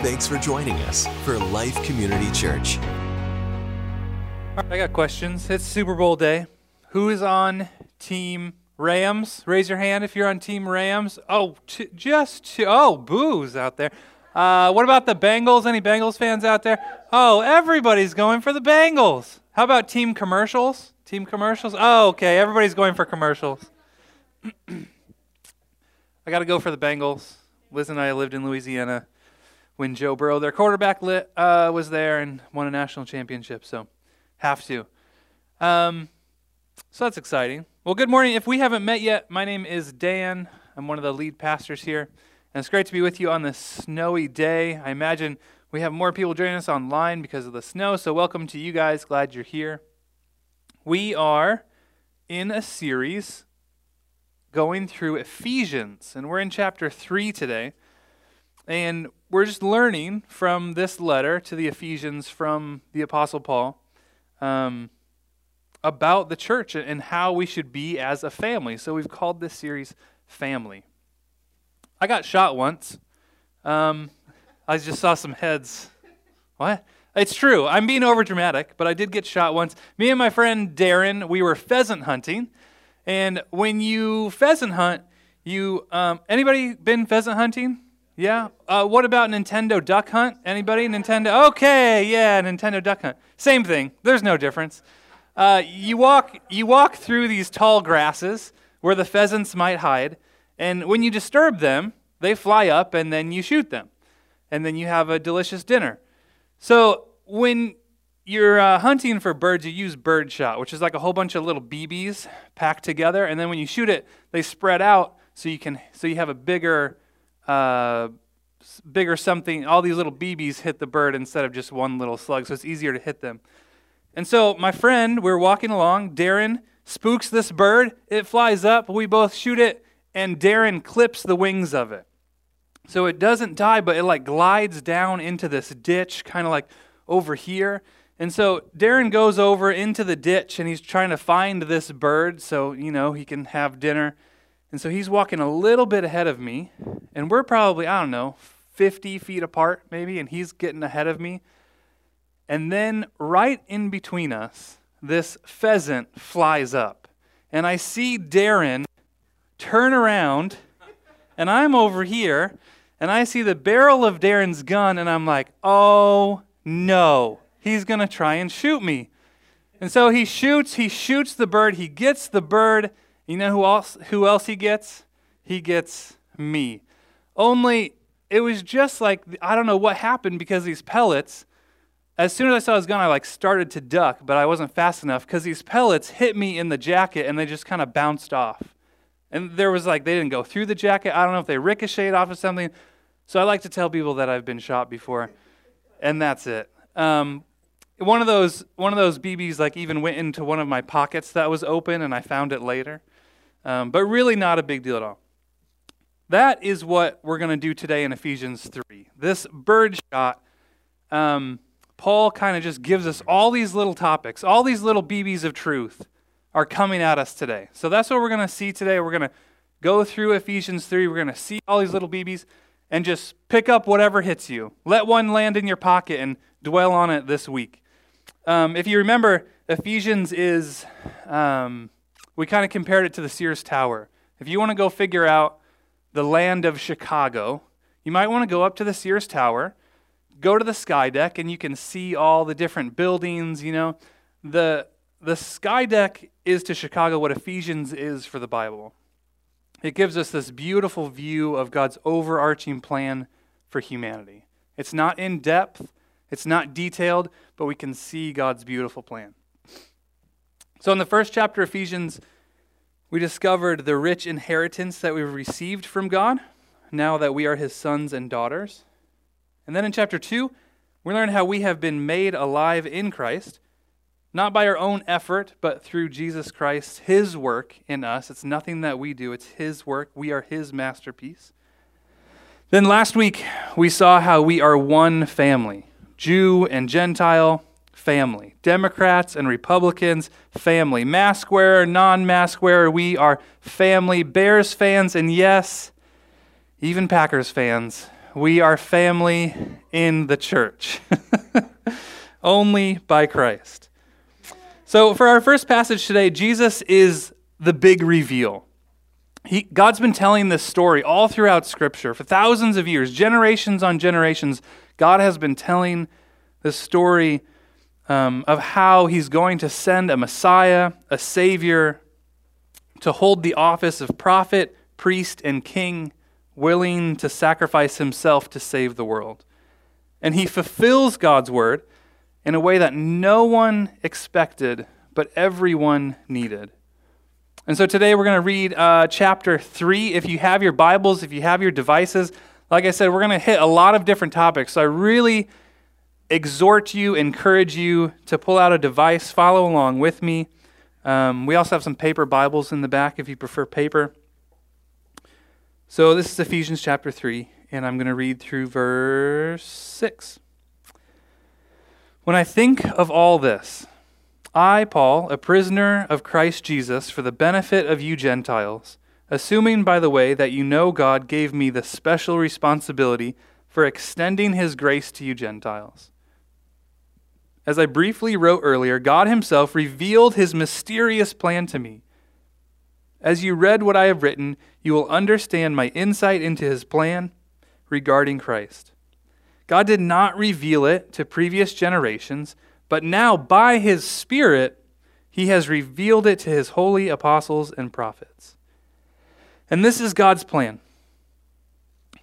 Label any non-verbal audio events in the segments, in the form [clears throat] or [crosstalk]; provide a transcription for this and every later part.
Thanks for joining us for Life Community Church. I got questions. It's Super Bowl day. Who is on Team Rams? Raise your hand if you're on Team Rams. Oh, t- just two. Oh, booze out there. Uh, what about the Bengals? Any Bengals fans out there? Oh, everybody's going for the Bengals. How about team commercials? Team commercials? Oh, okay. Everybody's going for commercials. [clears throat] I got to go for the Bengals. Liz and I lived in Louisiana when Joe Burrow, their quarterback, lit, uh, was there and won a national championship. So, have to. Um, so that's exciting. Well, good morning. If we haven't met yet, my name is Dan. I'm one of the lead pastors here. And it's great to be with you on this snowy day. I imagine we have more people joining us online because of the snow. So, welcome to you guys. Glad you're here. We are in a series going through Ephesians, and we're in chapter 3 today. And we're just learning from this letter to the Ephesians from the Apostle Paul um, about the church and how we should be as a family. So we've called this series Family. I got shot once. Um, I just saw some heads. What? It's true. I'm being over dramatic, but I did get shot once. Me and my friend Darren, we were pheasant hunting. And when you pheasant hunt, you um, anybody been pheasant hunting? Yeah. Uh, what about Nintendo Duck Hunt? Anybody? Nintendo? Okay, yeah, Nintendo Duck Hunt. Same thing. There's no difference. Uh, you walk you walk through these tall grasses where the pheasants might hide, and when you disturb them, they fly up, and then you shoot them, and then you have a delicious dinner. So when you're uh, hunting for birds, you use bird shot, which is like a whole bunch of little BBs packed together, and then when you shoot it, they spread out so you can so you have a bigger uh, bigger something, all these little BBs hit the bird instead of just one little slug, so it's easier to hit them. And so my friend, we're walking along, Darren spooks this bird, it flies up, we both shoot it, and Darren clips the wings of it. So it doesn't die, but it like glides down into this ditch, kind of like over here. And so Darren goes over into the ditch and he's trying to find this bird so, you know, he can have dinner. And so he's walking a little bit ahead of me, and we're probably, I don't know, 50 feet apart maybe, and he's getting ahead of me. And then right in between us, this pheasant flies up. And I see Darren turn around, and I'm over here, and I see the barrel of Darren's gun, and I'm like, oh no, he's going to try and shoot me. And so he shoots, he shoots the bird, he gets the bird you know who else, who else he gets? He gets me. Only it was just like, I don't know what happened because these pellets, as soon as I saw his gun, I like started to duck, but I wasn't fast enough because these pellets hit me in the jacket and they just kind of bounced off. And there was like, they didn't go through the jacket. I don't know if they ricocheted off of something. So I like to tell people that I've been shot before, and that's it. Um, one of those one of those BBs like even went into one of my pockets that was open, and I found it later um, but really not a big deal at all. That is what we're going to do today in Ephesians 3. This bird shot, um, Paul kind of just gives us all these little topics, all these little BBs of truth are coming at us today. So that's what we're going to see today. We're going to go through Ephesians 3. We're going to see all these little BBs and just pick up whatever hits you. Let one land in your pocket and dwell on it this week. Um, if you remember, Ephesians is. Um, we kind of compared it to the Sears Tower. If you want to go figure out the land of Chicago, you might want to go up to the Sears Tower, go to the sky deck, and you can see all the different buildings. You know, the the sky deck is to Chicago what Ephesians is for the Bible. It gives us this beautiful view of God's overarching plan for humanity. It's not in depth, it's not detailed, but we can see God's beautiful plan. So, in the first chapter of Ephesians, we discovered the rich inheritance that we've received from God now that we are his sons and daughters. And then in chapter 2, we learn how we have been made alive in Christ, not by our own effort, but through Jesus Christ, his work in us. It's nothing that we do, it's his work. We are his masterpiece. Then last week, we saw how we are one family Jew and Gentile, family. Democrats and Republicans, family. Mask wearer, non mask wearer, we are family. Bears fans, and yes, even Packers fans, we are family in the church, [laughs] only by Christ. So, for our first passage today, Jesus is the big reveal. He, God's been telling this story all throughout Scripture for thousands of years, generations on generations. God has been telling this story um, of how He's going to send a Messiah, a Savior, to hold the office of prophet, priest, and king, willing to sacrifice Himself to save the world. And He fulfills God's word in a way that no one expected, but everyone needed. And so today we're going to read uh, chapter 3. If you have your Bibles, if you have your devices, like I said, we're going to hit a lot of different topics. So I really exhort you, encourage you to pull out a device, follow along with me. Um, we also have some paper Bibles in the back if you prefer paper. So this is Ephesians chapter 3, and I'm going to read through verse 6. When I think of all this, I, Paul, a prisoner of Christ Jesus, for the benefit of you Gentiles, assuming, by the way, that you know God gave me the special responsibility for extending his grace to you Gentiles. As I briefly wrote earlier, God himself revealed his mysterious plan to me. As you read what I have written, you will understand my insight into his plan regarding Christ. God did not reveal it to previous generations, but now by his Spirit, he has revealed it to his holy apostles and prophets. And this is God's plan.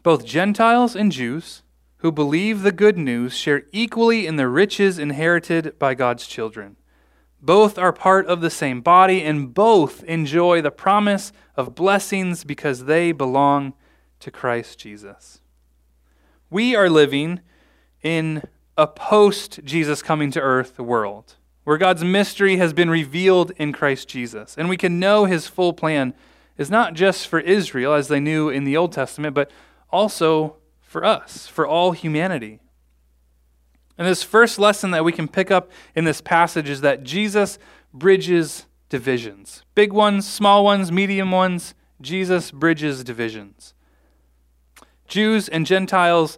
Both Gentiles and Jews who believe the good news share equally in the riches inherited by God's children. Both are part of the same body, and both enjoy the promise of blessings because they belong to Christ Jesus. We are living in a post Jesus coming to earth world where God's mystery has been revealed in Christ Jesus. And we can know his full plan is not just for Israel, as they knew in the Old Testament, but also for us, for all humanity. And this first lesson that we can pick up in this passage is that Jesus bridges divisions big ones, small ones, medium ones. Jesus bridges divisions. Jews and Gentiles,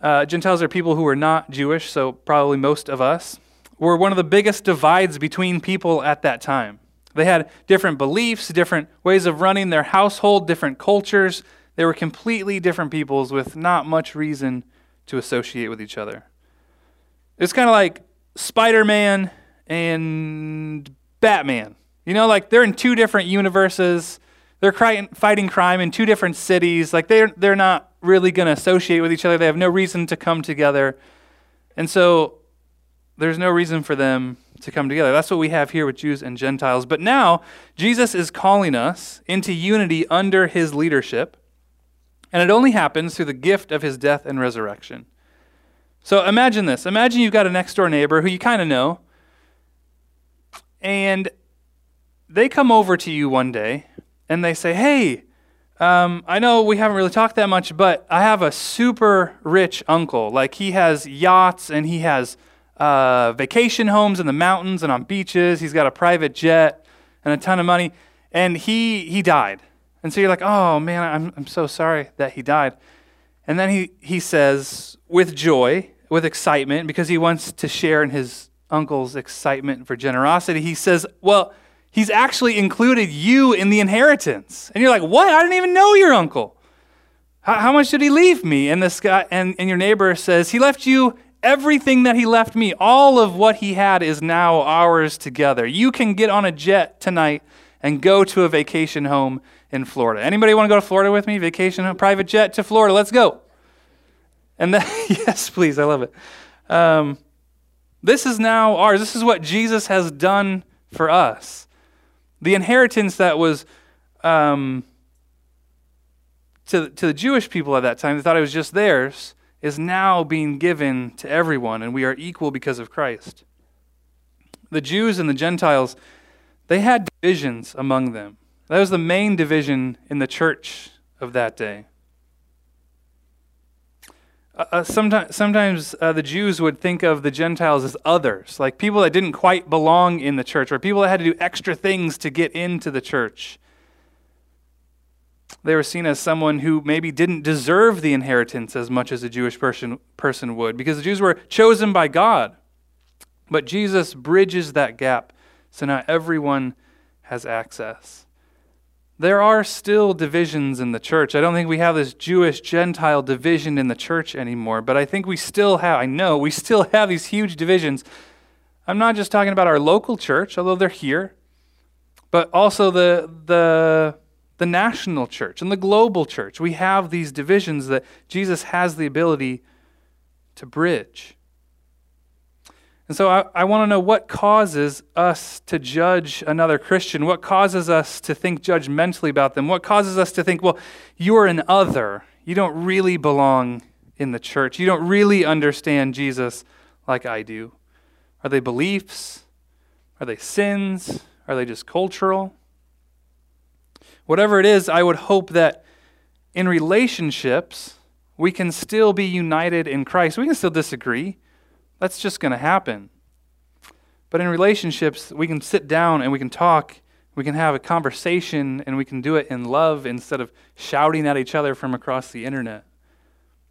uh, Gentiles are people who are not Jewish, so probably most of us, were one of the biggest divides between people at that time. They had different beliefs, different ways of running their household, different cultures. They were completely different peoples with not much reason to associate with each other. It's kind of like Spider Man and Batman. You know, like they're in two different universes. They're cry- fighting crime in two different cities. Like they're they're not really going to associate with each other. They have no reason to come together, and so there's no reason for them to come together. That's what we have here with Jews and Gentiles. But now Jesus is calling us into unity under His leadership, and it only happens through the gift of His death and resurrection. So imagine this. Imagine you've got a next door neighbor who you kind of know, and they come over to you one day and they say, Hey, um, I know we haven't really talked that much, but I have a super rich uncle. Like, he has yachts and he has uh, vacation homes in the mountains and on beaches. He's got a private jet and a ton of money. And he, he died. And so you're like, oh man, I'm, I'm so sorry that he died. And then he, he says, with joy, with excitement, because he wants to share in his uncle's excitement for generosity, he says, well, He's actually included you in the inheritance. And you're like, what? I didn't even know your uncle. How, how, much did he leave me? And this guy and, and your neighbor says, He left you everything that he left me. All of what he had is now ours together. You can get on a jet tonight and go to a vacation home in Florida. Anybody want to go to Florida with me? Vacation home, private jet to Florida. Let's go. And then, [laughs] yes, please, I love it. Um, this is now ours. This is what Jesus has done for us. The inheritance that was um, to, to the Jewish people at that time, they thought it was just theirs, is now being given to everyone, and we are equal because of Christ. The Jews and the Gentiles, they had divisions among them. That was the main division in the church of that day. Uh, uh sometimes sometimes uh, the Jews would think of the Gentiles as others, like people that didn't quite belong in the church, or people that had to do extra things to get into the church. They were seen as someone who maybe didn't deserve the inheritance as much as a Jewish person, person would, because the Jews were chosen by God. But Jesus bridges that gap, so now everyone has access. There are still divisions in the church. I don't think we have this Jewish Gentile division in the church anymore, but I think we still have, I know, we still have these huge divisions. I'm not just talking about our local church, although they're here, but also the, the, the national church and the global church. We have these divisions that Jesus has the ability to bridge. And so I, I want to know what causes us to judge another Christian? What causes us to think judgmentally about them? What causes us to think, well, you're an other. You don't really belong in the church. You don't really understand Jesus like I do. Are they beliefs? Are they sins? Are they just cultural? Whatever it is, I would hope that in relationships, we can still be united in Christ. We can still disagree. That's just going to happen. But in relationships, we can sit down and we can talk, we can have a conversation, and we can do it in love instead of shouting at each other from across the internet.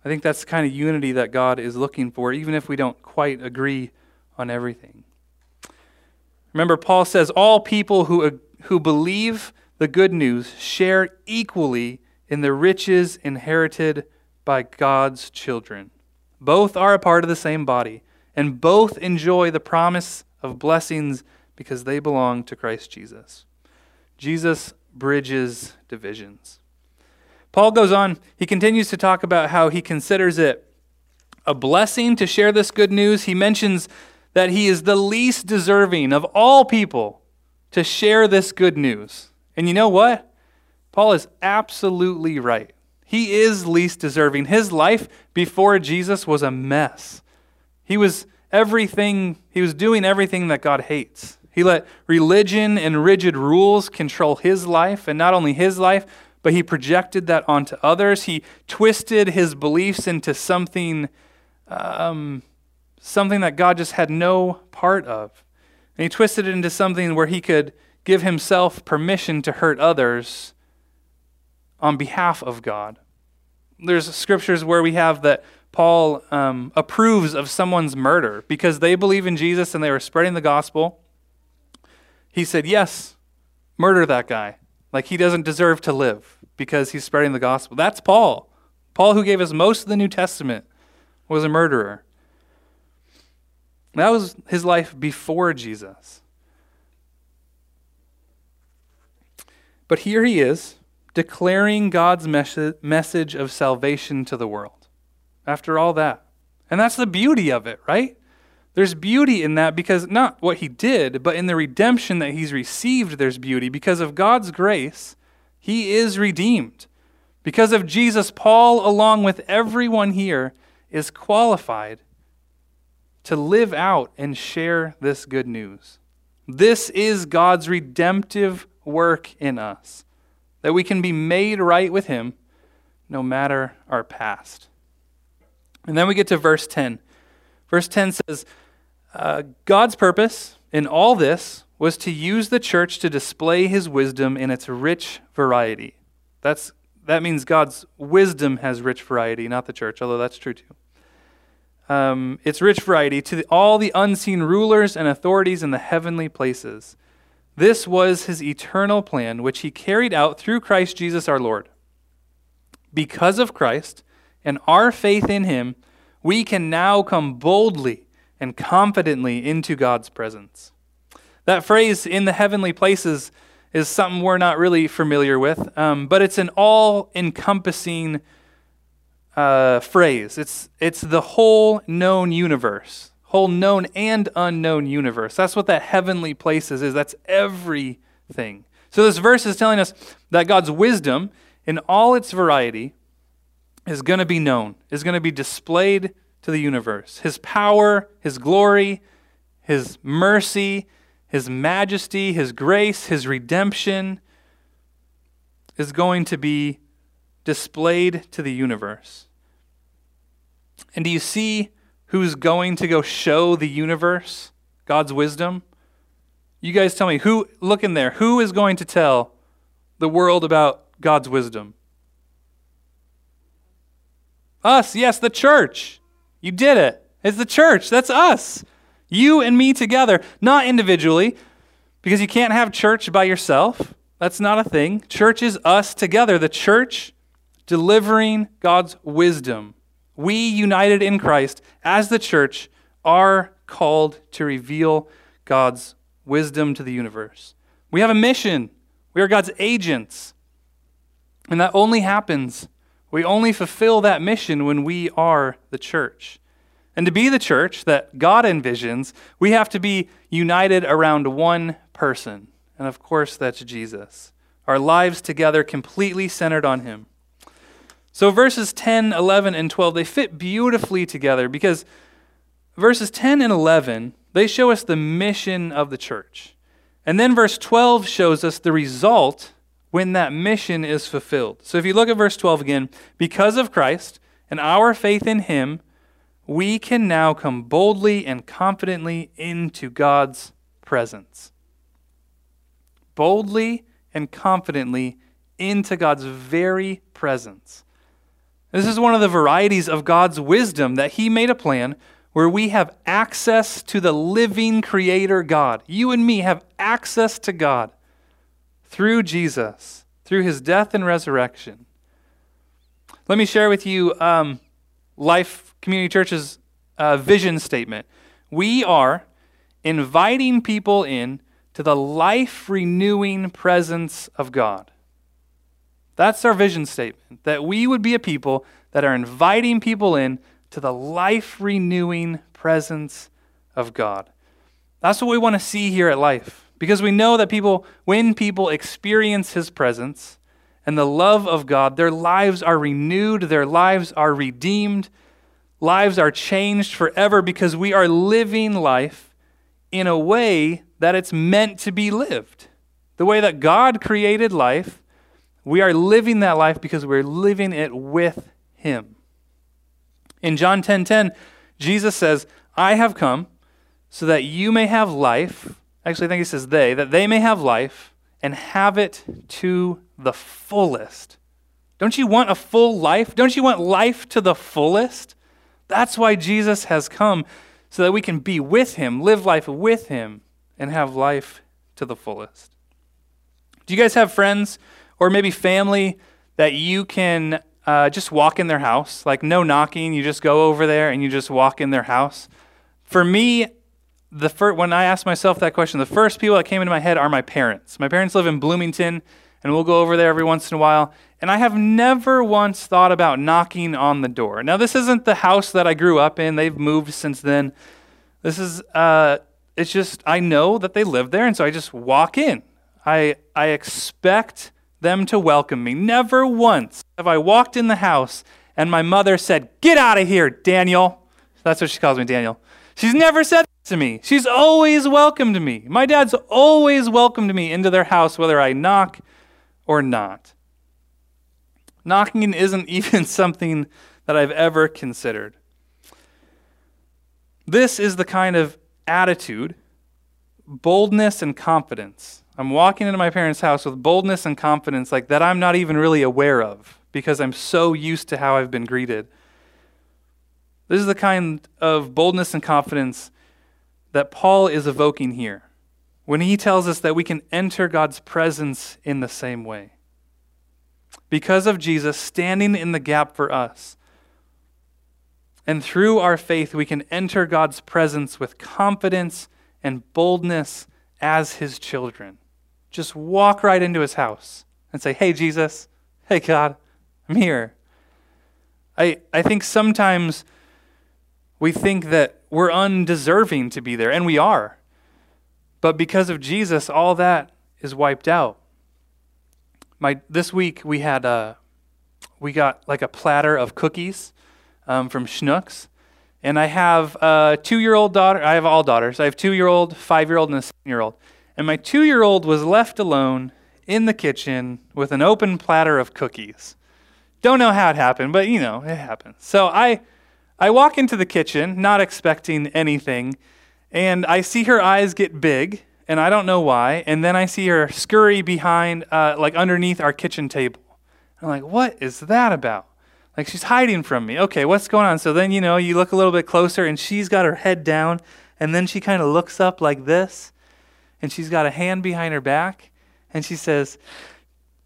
I think that's the kind of unity that God is looking for, even if we don't quite agree on everything. Remember, Paul says all people who, who believe the good news share equally in the riches inherited by God's children. Both are a part of the same body and both enjoy the promise of blessings because they belong to Christ Jesus. Jesus bridges divisions. Paul goes on, he continues to talk about how he considers it a blessing to share this good news. He mentions that he is the least deserving of all people to share this good news. And you know what? Paul is absolutely right. He is least deserving. His life before Jesus was a mess. He was everything, he was doing everything that God hates. He let religion and rigid rules control his life, and not only his life, but he projected that onto others. He twisted his beliefs into something, um, something that God just had no part of. And he twisted it into something where he could give himself permission to hurt others on behalf of God. There's scriptures where we have that Paul um, approves of someone's murder because they believe in Jesus and they were spreading the gospel. He said, Yes, murder that guy. Like he doesn't deserve to live because he's spreading the gospel. That's Paul. Paul, who gave us most of the New Testament, was a murderer. That was his life before Jesus. But here he is, declaring God's mes- message of salvation to the world after all that. And that's the beauty of it, right? There's beauty in that because not what he did, but in the redemption that he's received, there's beauty. Because of God's grace, he is redeemed. Because of Jesus, Paul, along with everyone here, is qualified to live out and share this good news. This is God's redemptive work in us, that we can be made right with him no matter our past. And then we get to verse 10. Verse 10 says, uh, God's purpose in all this was to use the church to display his wisdom in its rich variety. That's, that means God's wisdom has rich variety, not the church, although that's true too. Um, its rich variety to the, all the unseen rulers and authorities in the heavenly places. This was his eternal plan, which he carried out through Christ Jesus our Lord. Because of Christ, and our faith in Him, we can now come boldly and confidently into God's presence. That phrase, in the heavenly places, is something we're not really familiar with, um, but it's an all encompassing uh, phrase. It's, it's the whole known universe, whole known and unknown universe. That's what that heavenly places is. That's everything. So this verse is telling us that God's wisdom, in all its variety, is going to be known, is going to be displayed to the universe. His power, His glory, His mercy, His majesty, His grace, His redemption is going to be displayed to the universe. And do you see who's going to go show the universe God's wisdom? You guys tell me who look in there. Who is going to tell the world about God's wisdom? Us, yes, the church. You did it. It's the church. That's us. You and me together, not individually, because you can't have church by yourself. That's not a thing. Church is us together. The church delivering God's wisdom. We, united in Christ as the church, are called to reveal God's wisdom to the universe. We have a mission. We are God's agents. And that only happens, we only fulfill that mission when we are the church. And to be the church that God envisions, we have to be united around one person. And of course, that's Jesus. Our lives together completely centered on Him. So verses 10, 11, and 12, they fit beautifully together because verses 10 and 11, they show us the mission of the church. And then verse 12 shows us the result when that mission is fulfilled. So if you look at verse 12 again, because of Christ and our faith in Him, we can now come boldly and confidently into God's presence. Boldly and confidently into God's very presence. This is one of the varieties of God's wisdom that He made a plan where we have access to the living Creator God. You and me have access to God through Jesus, through His death and resurrection. Let me share with you um, Life Community Church's uh, vision statement. We are inviting people in to the life renewing presence of God. That's our vision statement, that we would be a people that are inviting people in to the life renewing presence of God. That's what we want to see here at life because we know that people when people experience his presence and the love of God, their lives are renewed, their lives are redeemed, lives are changed forever because we are living life in a way that it's meant to be lived. The way that God created life, we are living that life because we're living it with Him. In John 10:10, 10, 10, Jesus says, "I have come so that you may have life." Actually, I think he says they, that they may have life and have it to the fullest. Don't you want a full life? Don't you want life to the fullest? That's why Jesus has come, so that we can be with him, live life with him, and have life to the fullest. Do you guys have friends or maybe family that you can uh, just walk in their house? Like, no knocking, you just go over there and you just walk in their house? For me, the first, when I asked myself that question, the first people that came into my head are my parents. My parents live in Bloomington, and we'll go over there every once in a while. And I have never once thought about knocking on the door. Now, this isn't the house that I grew up in. They've moved since then. This is, uh, it's just, I know that they live there, and so I just walk in. I, I expect them to welcome me. Never once have I walked in the house and my mother said, Get out of here, Daniel. That's what she calls me, Daniel. She's never said to me. She's always welcomed me. My dad's always welcomed me into their house, whether I knock or not. Knocking isn't [laughs] even something that I've ever considered. This is the kind of attitude, boldness, and confidence. I'm walking into my parents' house with boldness and confidence like that I'm not even really aware of because I'm so used to how I've been greeted. This is the kind of boldness and confidence that Paul is evoking here when he tells us that we can enter God's presence in the same way because of Jesus standing in the gap for us. And through our faith, we can enter God's presence with confidence and boldness as his children. Just walk right into his house and say, Hey, Jesus. Hey, God. I'm here. I, I think sometimes we think that we're undeserving to be there, and we are. But because of Jesus, all that is wiped out my this week we had a we got like a platter of cookies um, from Schnucks, and I have a two-year-old daughter. I have all daughters. I have two-year-old, five-year-old, and a seven-year-old. And my two-year-old was left alone in the kitchen with an open platter of cookies. Don't know how it happened, but you know it happened. So I I walk into the kitchen, not expecting anything, and I see her eyes get big and I don't know why. And then I see her scurry behind, uh, like underneath our kitchen table. I'm like, what is that about? Like she's hiding from me. Okay, what's going on? So then, you know, you look a little bit closer and she's got her head down and then she kind of looks up like this and she's got a hand behind her back and she says,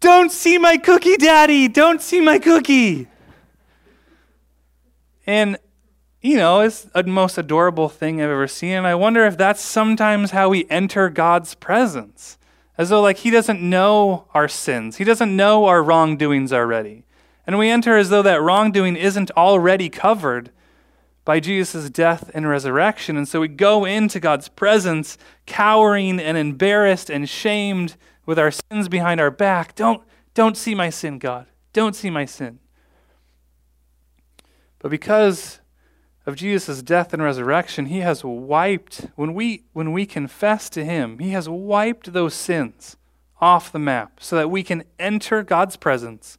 Don't see my cookie, Daddy! Don't see my cookie! And, you know, it's the most adorable thing I've ever seen. And I wonder if that's sometimes how we enter God's presence. As though, like, He doesn't know our sins, He doesn't know our wrongdoings already. And we enter as though that wrongdoing isn't already covered by Jesus' death and resurrection. And so we go into God's presence cowering and embarrassed and shamed with our sins behind our back. Don't, don't see my sin, God. Don't see my sin. But because of Jesus' death and resurrection, he has wiped, when we, when we confess to him, he has wiped those sins off the map so that we can enter God's presence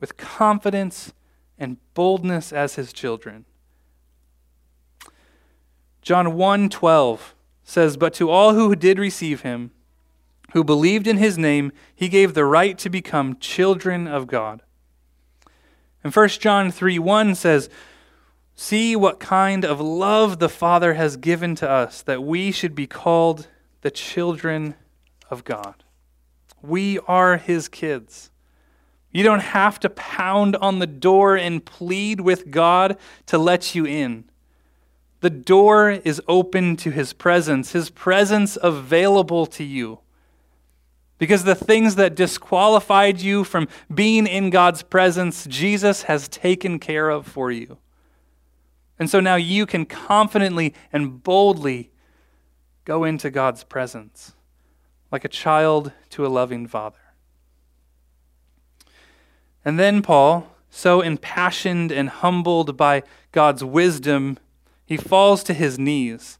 with confidence and boldness as his children. John 1:12 says, "But to all who did receive him, who believed in his name, he gave the right to become children of God." And 1 John 3:1 says, "See what kind of love the Father has given to us that we should be called the children of God." We are his kids. You don't have to pound on the door and plead with God to let you in. The door is open to His presence, His presence available to you. Because the things that disqualified you from being in God's presence, Jesus has taken care of for you. And so now you can confidently and boldly go into God's presence like a child to a loving father. And then Paul, so impassioned and humbled by God's wisdom, he falls to his knees.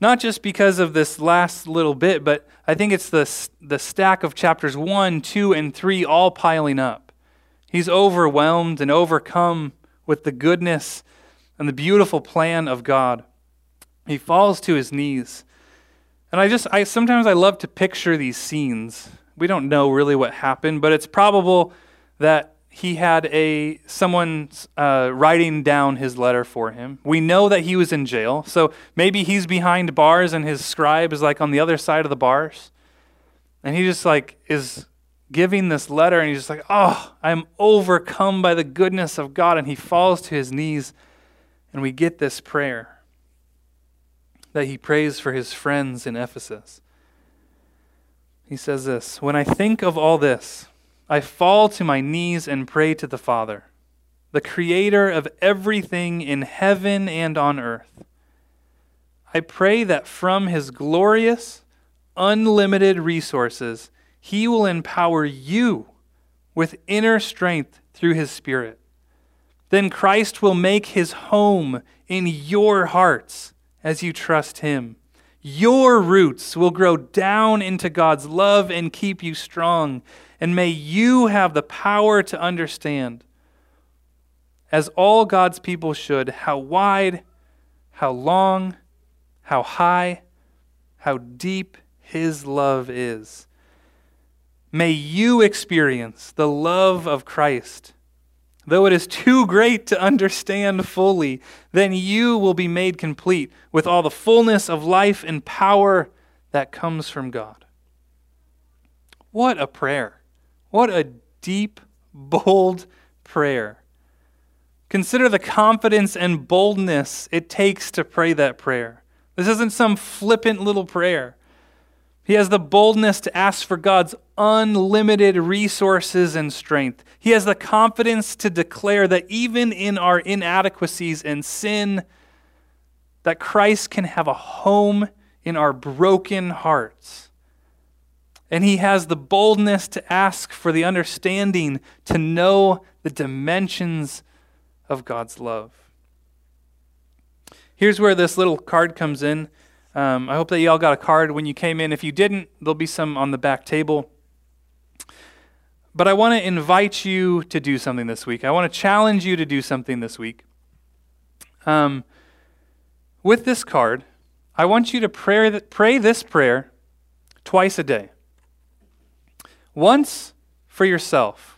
Not just because of this last little bit, but I think it's the, the stack of chapters 1, 2, and 3 all piling up. He's overwhelmed and overcome with the goodness and the beautiful plan of God. He falls to his knees. And I just, I sometimes I love to picture these scenes. We don't know really what happened, but it's probable that he had a someone uh, writing down his letter for him. We know that he was in jail, so maybe he's behind bars and his scribe is like on the other side of the bars, and he just like is giving this letter, and he's just like, "Oh, I'm overcome by the goodness of God," and he falls to his knees, and we get this prayer that he prays for his friends in Ephesus. He says this: "When I think of all this." I fall to my knees and pray to the Father, the creator of everything in heaven and on earth. I pray that from his glorious, unlimited resources, he will empower you with inner strength through his Spirit. Then Christ will make his home in your hearts as you trust him. Your roots will grow down into God's love and keep you strong and may you have the power to understand, as all God's people should, how wide, how long, how high, how deep His love is. May you experience the love of Christ. Though it is too great to understand fully, then you will be made complete with all the fullness of life and power that comes from God. What a prayer! What a deep, bold prayer. Consider the confidence and boldness it takes to pray that prayer. This isn't some flippant little prayer. He has the boldness to ask for God's unlimited resources and strength. He has the confidence to declare that even in our inadequacies and sin, that Christ can have a home in our broken hearts. And he has the boldness to ask for the understanding to know the dimensions of God's love. Here's where this little card comes in. Um, I hope that you all got a card when you came in. If you didn't, there'll be some on the back table. But I want to invite you to do something this week. I want to challenge you to do something this week. Um, with this card, I want you to pray, pray this prayer twice a day. Once for yourself,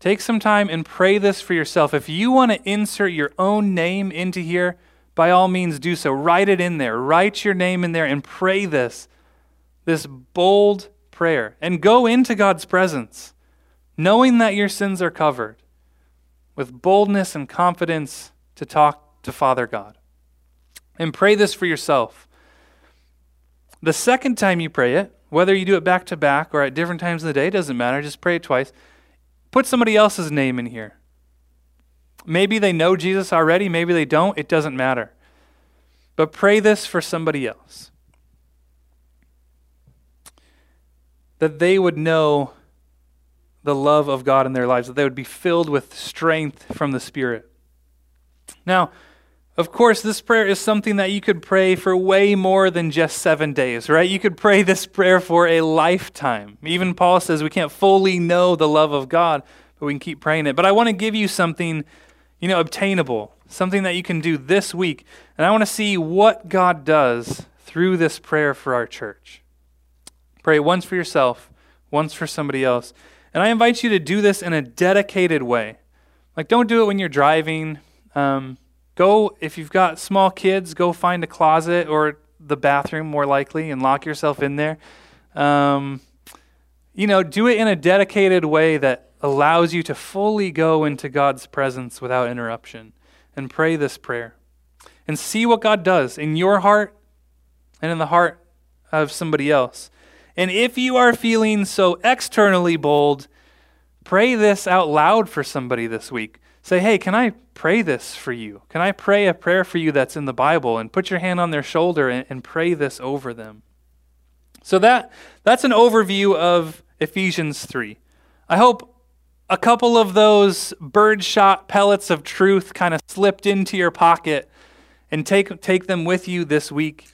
Take some time and pray this for yourself. If you want to insert your own name into here, by all means do so. Write it in there. Write your name in there and pray this, this bold prayer. And go into God's presence, knowing that your sins are covered, with boldness and confidence to talk to Father God. And pray this for yourself. The second time you pray it, whether you do it back to back or at different times of the day, doesn't matter. Just pray it twice. Put somebody else's name in here. Maybe they know Jesus already, maybe they don't. It doesn't matter. But pray this for somebody else that they would know the love of God in their lives, that they would be filled with strength from the Spirit. Now, of course, this prayer is something that you could pray for way more than just seven days, right? You could pray this prayer for a lifetime. Even Paul says we can't fully know the love of God, but we can keep praying it. But I want to give you something, you know, obtainable, something that you can do this week. And I want to see what God does through this prayer for our church. Pray once for yourself, once for somebody else. And I invite you to do this in a dedicated way. Like, don't do it when you're driving. Um, Go, if you've got small kids, go find a closet or the bathroom more likely and lock yourself in there. Um, you know, do it in a dedicated way that allows you to fully go into God's presence without interruption and pray this prayer and see what God does in your heart and in the heart of somebody else. And if you are feeling so externally bold, pray this out loud for somebody this week. Say, hey, can I pray this for you? Can I pray a prayer for you that's in the Bible? And put your hand on their shoulder and, and pray this over them. So that that's an overview of Ephesians 3. I hope a couple of those birdshot pellets of truth kind of slipped into your pocket and take, take them with you this week.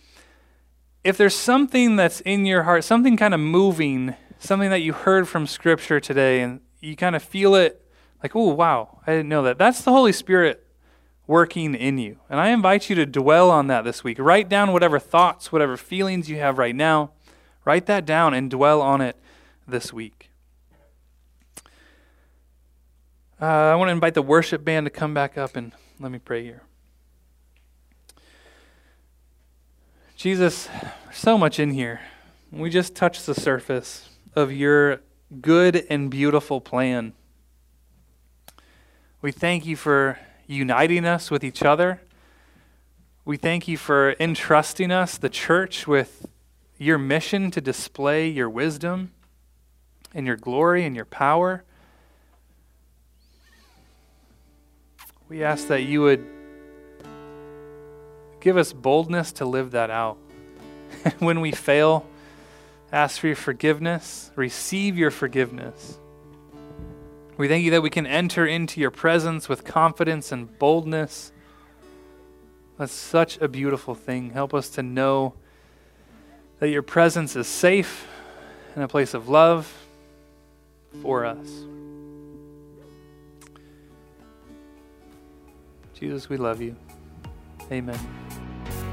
If there's something that's in your heart, something kind of moving, something that you heard from Scripture today, and you kind of feel it like, oh, wow, I didn't know that. That's the Holy Spirit working in you. And I invite you to dwell on that this week. Write down whatever thoughts, whatever feelings you have right now. Write that down and dwell on it this week. Uh, I want to invite the worship band to come back up and let me pray here. Jesus, so much in here. We just touched the surface of your good and beautiful plan. We thank you for uniting us with each other. We thank you for entrusting us, the church, with your mission to display your wisdom and your glory and your power. We ask that you would give us boldness to live that out. [laughs] when we fail, ask for your forgiveness, receive your forgiveness. We thank you that we can enter into your presence with confidence and boldness. That's such a beautiful thing. Help us to know that your presence is safe and a place of love for us. Jesus, we love you. Amen.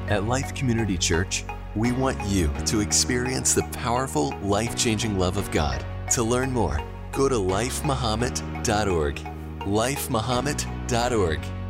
At Life Community Church, we want you to experience the powerful, life changing love of God. To learn more, go to lifemahomet.org. lifemahomet.org.